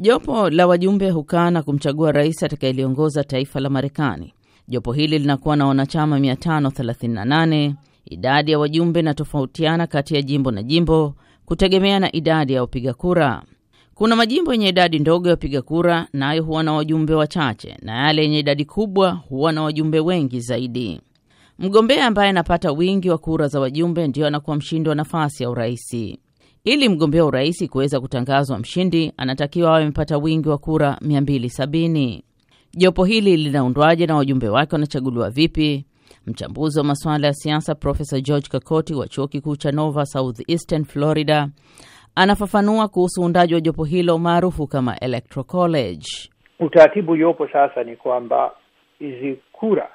Jopo la wajumbe hukaa na kumchagua rais atakayeliongoza taifa la Marekani. Jopo hili linakuwa na wanachama 538. Idadi ya wajumbe inatofautiana kati ya jimbo na jimbo kutegemea na idadi ya wapiga kura. Kuna majimbo yenye idadi ndogo ya wapiga kura, nayo huwa na wajumbe wachache, na yale yenye idadi kubwa huwa na wajumbe wengi zaidi. Mgombea ambaye anapata wingi wa kura za wajumbe ndiyo anakuwa mshindi wa nafasi ya uraisi. Ili mgombea urais kuweza kutangazwa mshindi, anatakiwa awe amepata wingi wa kura 270. Jopo hili linaundwaje na wajumbe wake wanachaguliwa vipi? Mchambuzi wa masuala ya siasa Profesa George Kakoti wa chuo kikuu cha Nova Southeastern Florida anafafanua kuhusu uundaji wa jopo hilo maarufu kama Electoral College. Utaratibu uliopo sasa ni kwamba hizi kura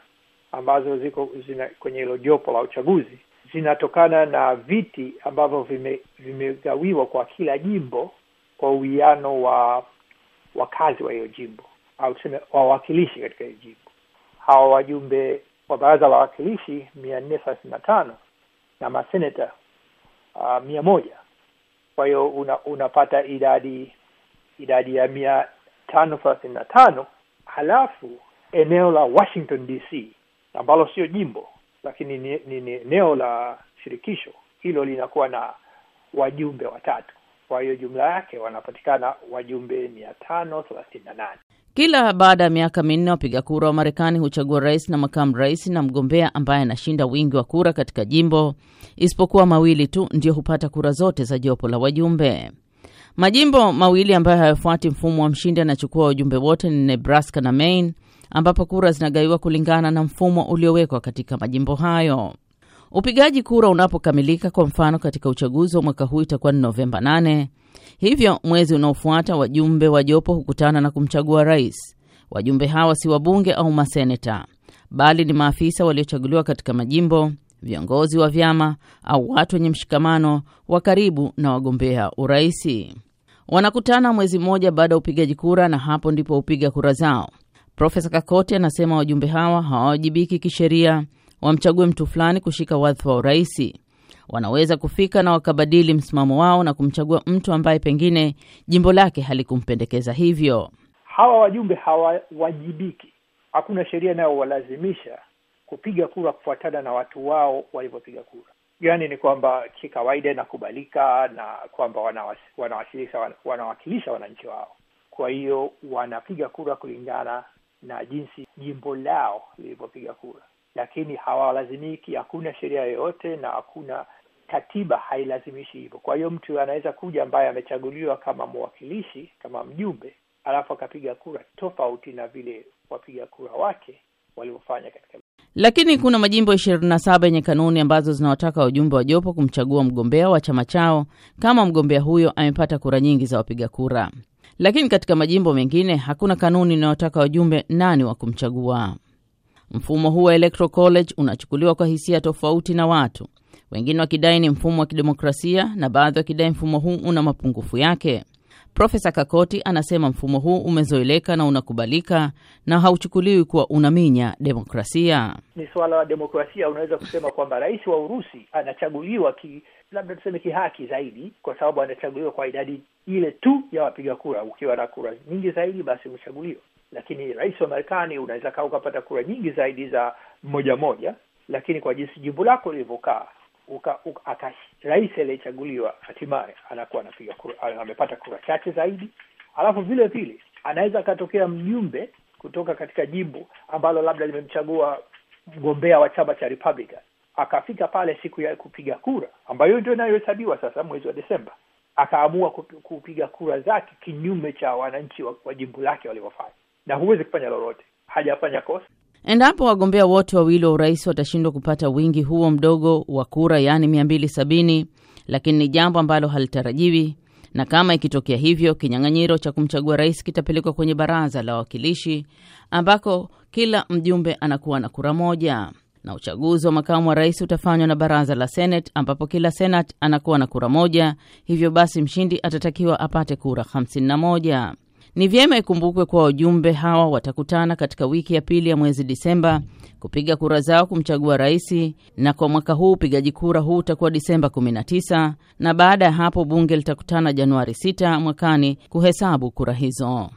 ambazo ziko zina kwenye hilo jopo la uchaguzi zinatokana na viti ambavyo vime, vimegawiwa kwa kila jimbo kwa uwiano wa wakazi wa hiyo jimbo au tuseme wawakilishi katika hiyo jimbo. Hawa wajumbe wa baraza la wawakilishi mia nne thelathini na tano na maseneta uh, mia moja kwa hiyo una, unapata idadi idadi ya mia tano thelathini na tano halafu eneo la Washington DC ambalo sio jimbo lakini ni, eneo la shirikisho hilo linakuwa na wajumbe watatu. Kwa hiyo jumla yake wanapatikana wajumbe mia tano thelathini na nane. Kila baada ya miaka minne wapiga kura wa Marekani huchagua rais na makamu rais na mgombea ambaye anashinda wingi wa kura katika jimbo, isipokuwa mawili tu ndio hupata kura zote za jopo la wajumbe. Majimbo mawili ambayo hayafuati mfumo wa mshindi anachukua wajumbe wote ni Nebraska na Maine, ambapo kura zinagaiwa kulingana na mfumo uliowekwa katika majimbo hayo. Upigaji kura unapokamilika, kwa mfano katika uchaguzi wa mwaka huu itakuwa ni Novemba 8. Hivyo mwezi unaofuata wajumbe wa jopo hukutana na kumchagua rais. Wajumbe hawa si wabunge au maseneta, bali ni maafisa waliochaguliwa katika majimbo, viongozi wa vyama au watu wenye mshikamano wa karibu na wagombea uraisi. Wanakutana mwezi mmoja baada ya upigaji kura, na hapo ndipo hupiga kura zao. Profesa Kakoti anasema wajumbe hawa hawawajibiki kisheria wamchague mtu fulani kushika wadhifa wa uraisi. Wanaweza kufika na wakabadili msimamo wao na kumchagua mtu ambaye pengine jimbo lake halikumpendekeza hivyo. Hawa wajumbe hawawajibiki, hakuna sheria inayowalazimisha kupiga kura kufuatana na watu wao walivyopiga kura. Yaani ni kwamba kikawaida inakubalika na kwamba wanawakilisha wananchi wao, kwa hiyo wanapiga kura kulingana na jinsi jimbo lao lilivyopiga kura lakini hawalazimiki. Hakuna sheria yoyote na hakuna katiba hailazimishi hivyo. Kwa hiyo mtu anaweza kuja ambaye amechaguliwa kama mwakilishi, kama mjumbe, alafu akapiga kura tofauti na vile wapiga kura wake waliofanya katika. Lakini kuna majimbo 27 yenye kanuni ambazo zinawataka wajumbe wa jopo kumchagua mgombea wa chama chao kama mgombea huyo amepata kura nyingi za wapiga kura. Lakini katika majimbo mengine hakuna kanuni inayotaka wajumbe nani wa kumchagua. Mfumo huu wa Electoral College unachukuliwa kwa hisia tofauti na watu wengine, wakidai ni mfumo wa kidemokrasia na baadhi wakidai mfumo huu una mapungufu yake. Profesa Kakoti anasema mfumo huu umezoeleka na unakubalika na hauchukuliwi kuwa unaminya demokrasia. Ni suala la demokrasia. Unaweza kusema kwamba rais wa Urusi anachaguliwa ki, labda tuseme kihaki zaidi, kwa sababu anachaguliwa kwa idadi ile tu ya wapiga kura. Ukiwa na kura nyingi zaidi, basi umechaguliwa lakini rais wa Marekani unaweza kaa ukapata kura nyingi zaidi za moja moja, lakini kwa jinsi jimbo lako lilivyokaa rais aliyechaguliwa hatimaye anakuwa anapiga kura, amepata kura chache zaidi. Alafu vile vile anaweza akatokea mjumbe kutoka katika jimbo ambalo labda limemchagua mgombea wa chama cha Republican, akafika pale siku ya kupiga kura ambayo ndio inayohesabiwa sasa mwezi wa Desemba, akaamua kupiga kura zake kinyume cha wananchi wa, wa jimbo lake walivyofanya na huwezi kufanya lolote, hajafanya kosa. Endapo wagombea wote wawili wa urais watashindwa kupata wingi huo mdogo wa kura, yaani mia mbili sabini, lakini ni jambo ambalo halitarajiwi, na kama ikitokea hivyo, kinyang'anyiro cha kumchagua rais kitapelekwa kwenye baraza la wawakilishi ambako kila mjumbe anakuwa na kura moja, na uchaguzi wa makamu wa rais utafanywa na baraza la Senate ambapo kila Senate anakuwa na kura moja. Hivyo basi mshindi atatakiwa apate kura hamsini na moja Ni vyema ikumbukwe kuwa wajumbe hawa watakutana katika wiki ya pili ya mwezi Disemba kupiga kura zao kumchagua rais, na kwa mwaka huu upigaji kura huu utakuwa Disemba 19 na baada ya hapo bunge litakutana Januari 6 mwakani kuhesabu kura hizo.